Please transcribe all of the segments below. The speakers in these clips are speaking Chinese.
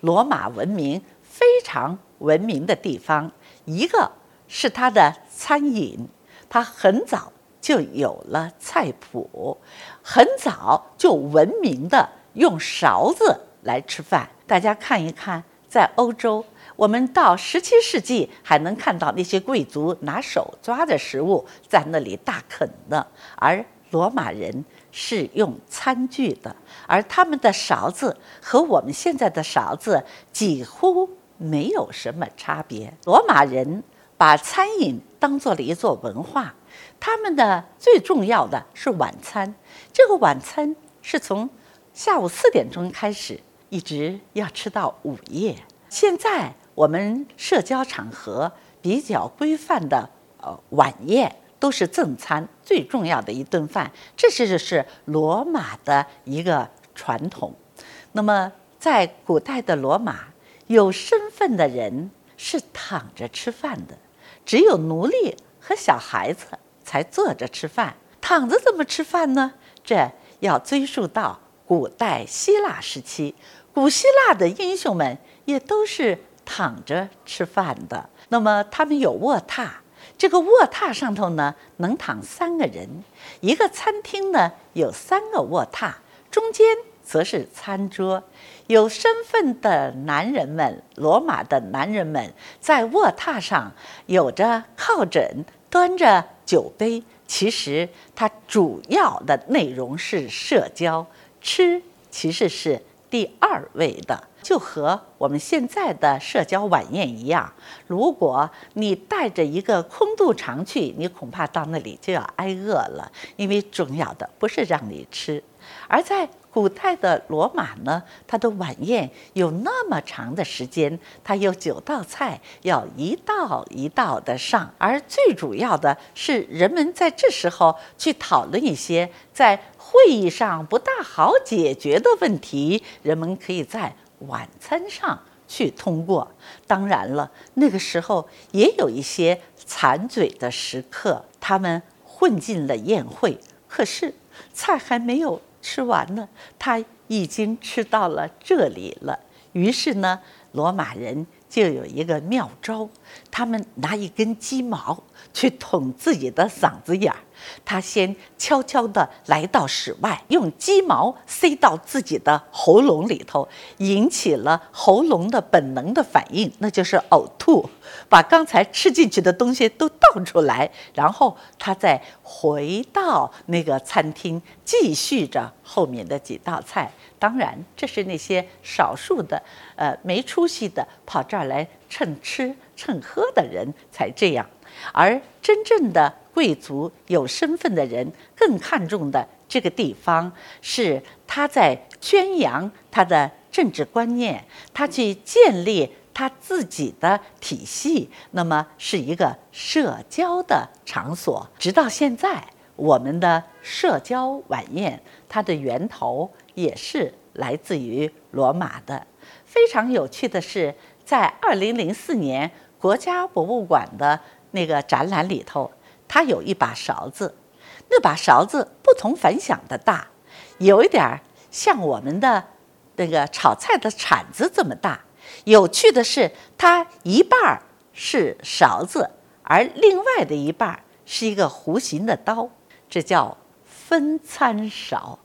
罗马文明非常文明的地方，一个是它的餐饮，它很早就有了菜谱，很早就文明的用勺子来吃饭。大家看一看，在欧洲。我们到十七世纪还能看到那些贵族拿手抓着食物在那里大啃呢，而罗马人是用餐具的，而他们的勺子和我们现在的勺子几乎没有什么差别。罗马人把餐饮当做了一座文化，他们的最重要的是晚餐，这个晚餐是从下午四点钟开始，一直要吃到午夜。现在。我们社交场合比较规范的呃晚宴都是正餐，最重要的一顿饭，这是是罗马的一个传统。那么在古代的罗马，有身份的人是躺着吃饭的，只有奴隶和小孩子才坐着吃饭。躺着怎么吃饭呢？这要追溯到古代希腊时期，古希腊的英雄们也都是。躺着吃饭的，那么他们有卧榻，这个卧榻上头呢能躺三个人，一个餐厅呢有三个卧榻，中间则是餐桌。有身份的男人们，罗马的男人们在卧榻上有着靠枕，端着酒杯。其实它主要的内容是社交，吃其实是第二位的。就和我们现在的社交晚宴一样，如果你带着一个空肚肠去，你恐怕到那里就要挨饿了。因为重要的不是让你吃，而在古代的罗马呢，它的晚宴有那么长的时间，它有九道菜，要一道一道的上，而最主要的是人们在这时候去讨论一些在会议上不大好解决的问题，人们可以在。晚餐上去通过，当然了，那个时候也有一些馋嘴的食客，他们混进了宴会，可是菜还没有吃完呢，他已经吃到了这里了。于是呢，罗马人就有一个妙招，他们拿一根鸡毛去捅自己的嗓子眼儿。他先悄悄地来到室外，用鸡毛塞到自己的喉咙里头，引起了喉咙的本能的反应，那就是呕吐，把刚才吃进去的东西都倒出来，然后他再回到那个餐厅，继续着后面的几道菜。当然，这是那些少数的，呃，没出息的跑这儿来蹭吃蹭喝的人才这样，而真正的。贵族有身份的人更看重的这个地方是他在宣扬他的政治观念，他去建立他自己的体系，那么是一个社交的场所。直到现在，我们的社交晚宴，它的源头也是来自于罗马的。非常有趣的是，在二零零四年国家博物馆的那个展览里头。它有一把勺子，那把勺子不同凡响的大，有一点儿像我们的那个炒菜的铲子这么大。有趣的是，它一半儿是勺子，而另外的一半儿是一个弧形的刀，这叫分餐勺。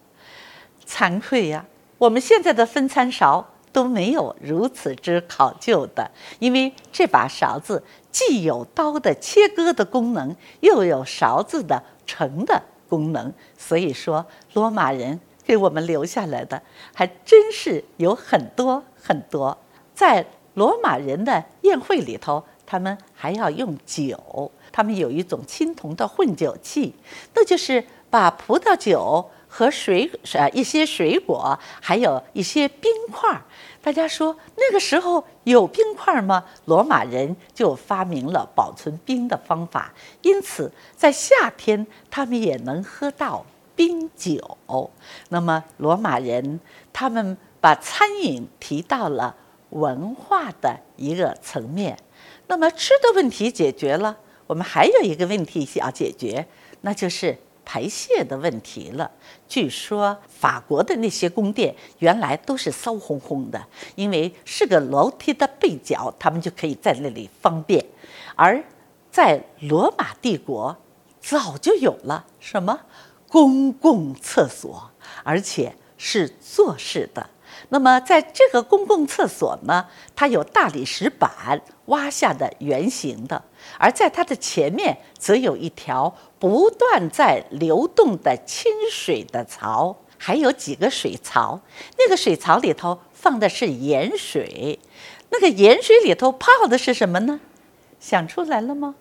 惭愧呀，我们现在的分餐勺。都没有如此之考究的，因为这把勺子既有刀的切割的功能，又有勺子的盛的功能。所以说，罗马人给我们留下来的还真是有很多很多。在罗马人的宴会里头，他们还要用酒，他们有一种青铜的混酒器，那就是把葡萄酒。和水呃一些水果，还有一些冰块。大家说那个时候有冰块吗？罗马人就发明了保存冰的方法，因此在夏天他们也能喝到冰酒。那么罗马人他们把餐饮提到了文化的一个层面。那么吃的问题解决了，我们还有一个问题需要解决，那就是排泄的问题了。据说法国的那些宫殿原来都是骚烘烘的，因为是个楼梯的背角，他们就可以在那里方便。而在罗马帝国，早就有了什么公共厕所，而且是坐式的。那么，在这个公共厕所呢，它有大理石板挖下的圆形的，而在它的前面则有一条不断在流动的清水的槽，还有几个水槽。那个水槽里头放的是盐水，那个盐水里头泡的是什么呢？想出来了吗？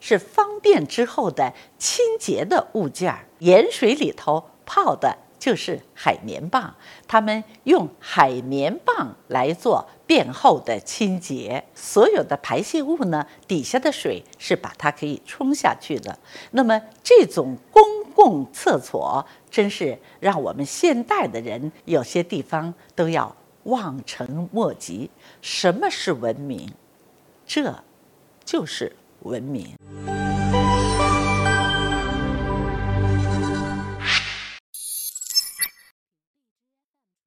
是方便之后的清洁的物件儿。盐水里头泡的。就是海绵棒，他们用海绵棒来做便后的清洁。所有的排泄物呢，底下的水是把它可以冲下去的。那么这种公共厕所，真是让我们现代的人有些地方都要望尘莫及。什么是文明？这就是文明。